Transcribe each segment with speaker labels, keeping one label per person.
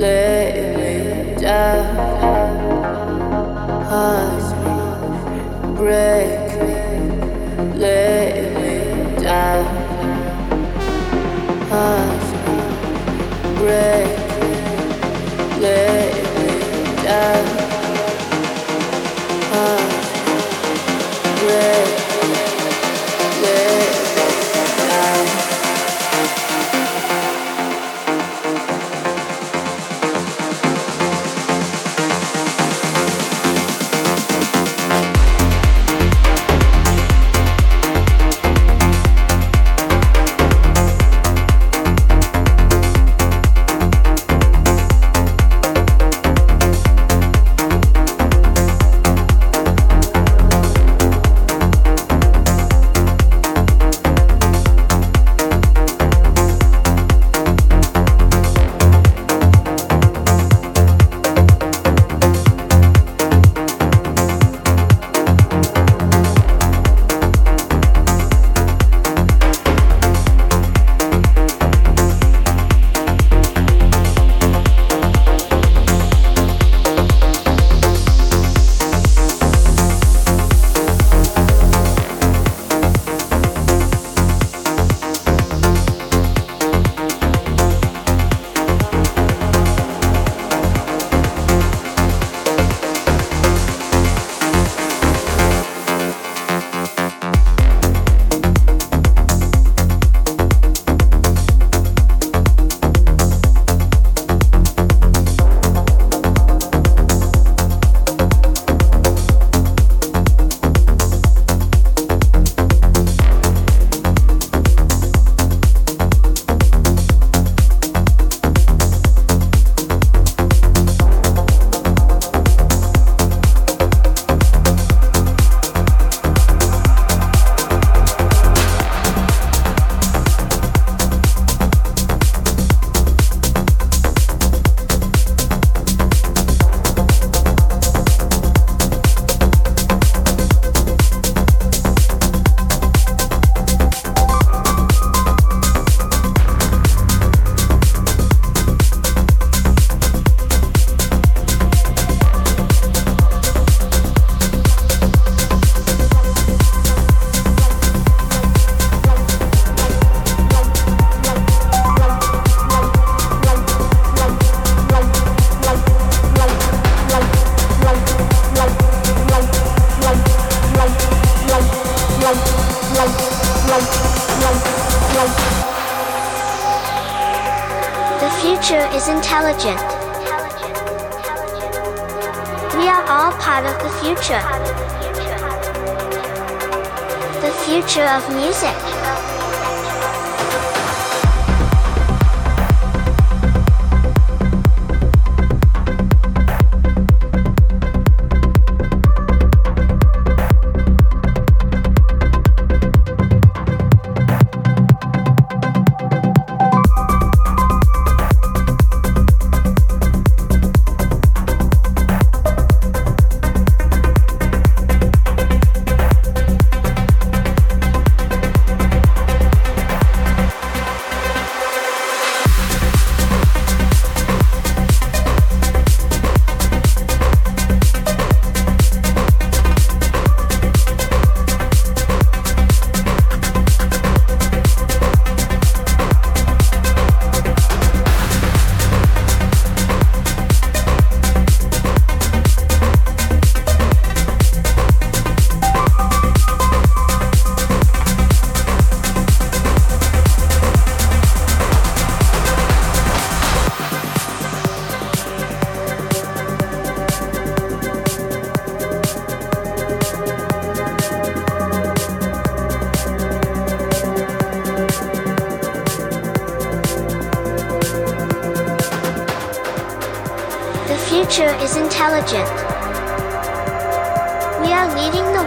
Speaker 1: Lay me down, break.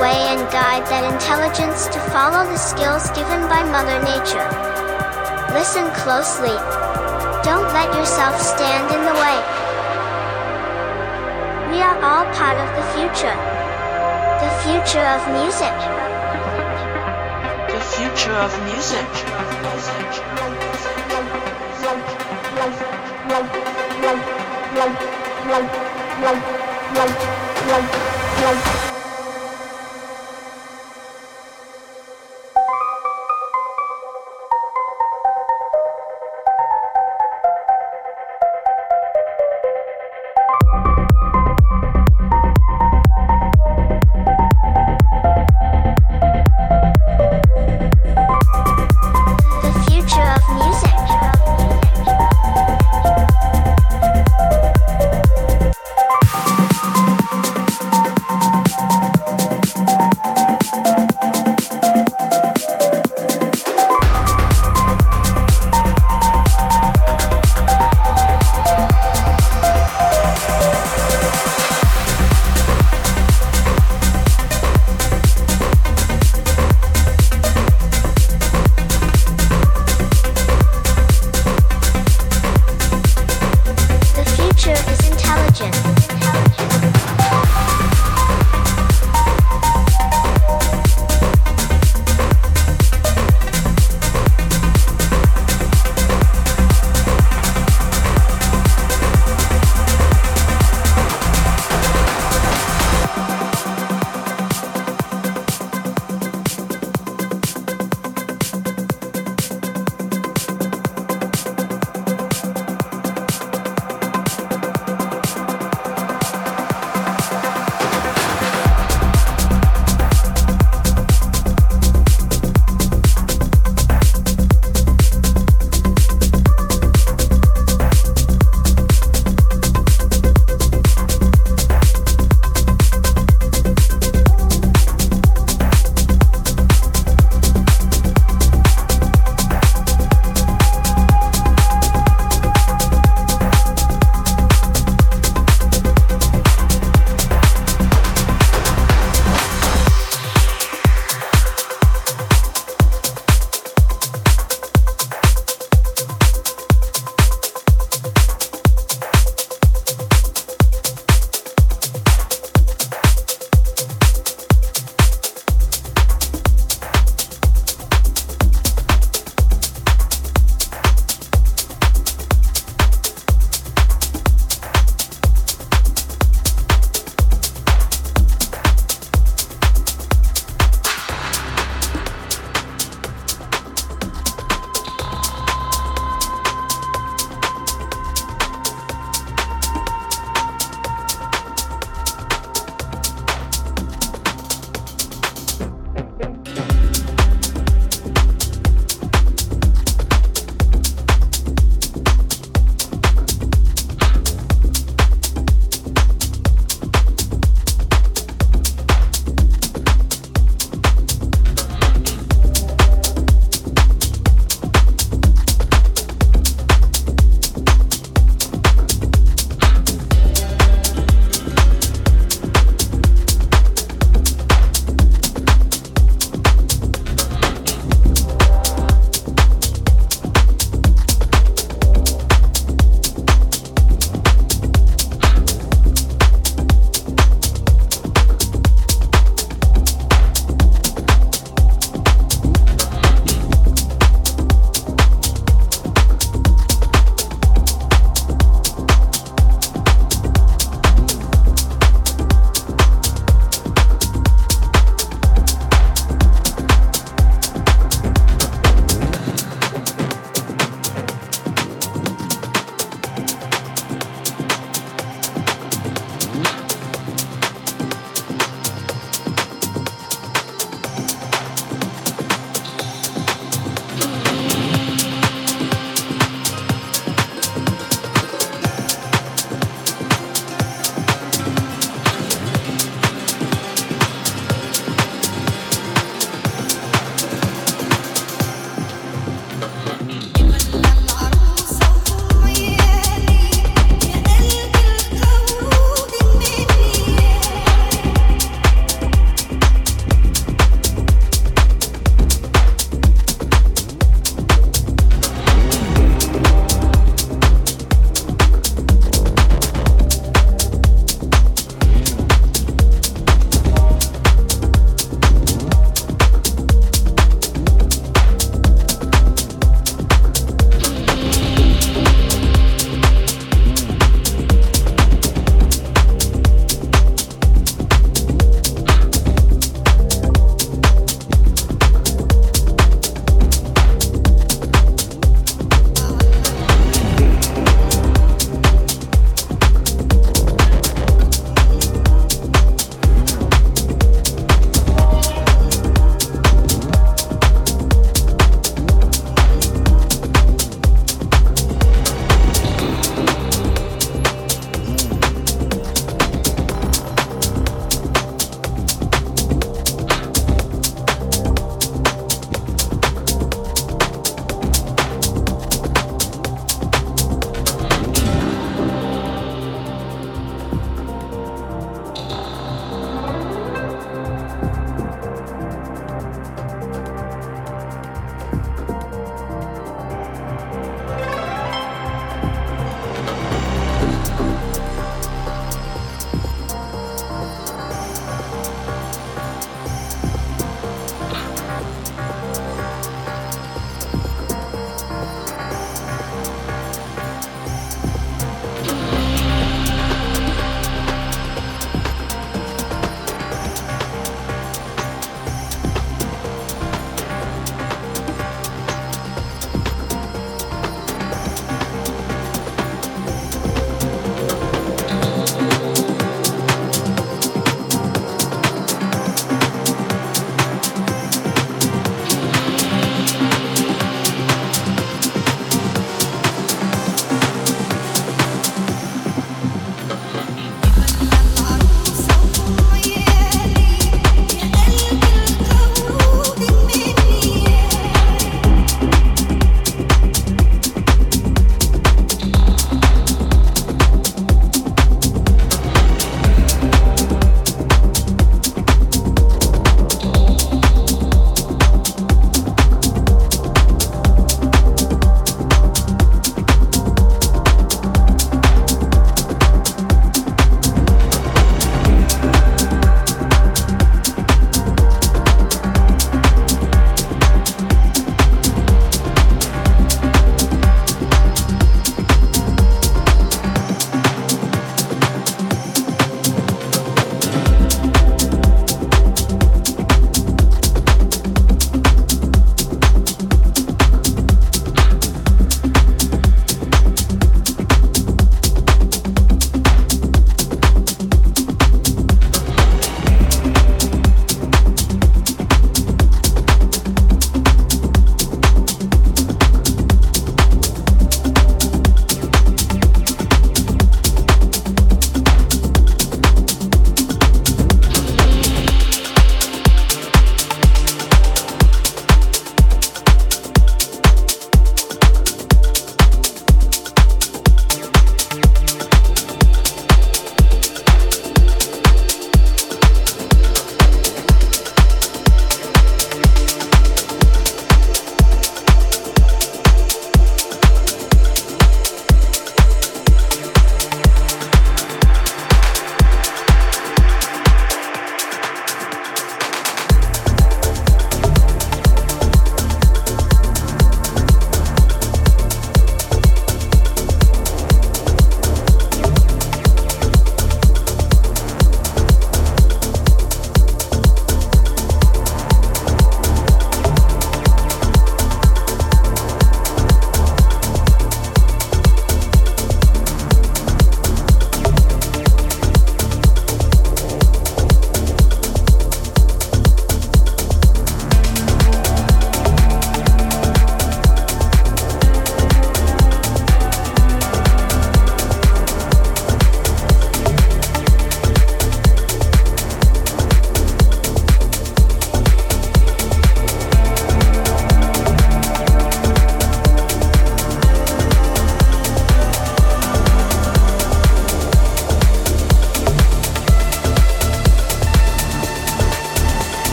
Speaker 2: Way and guide that intelligence to follow the skills given by Mother Nature. Listen closely. Don't let yourself stand in the way. We are all part of the future. The future of music.
Speaker 3: The future of music.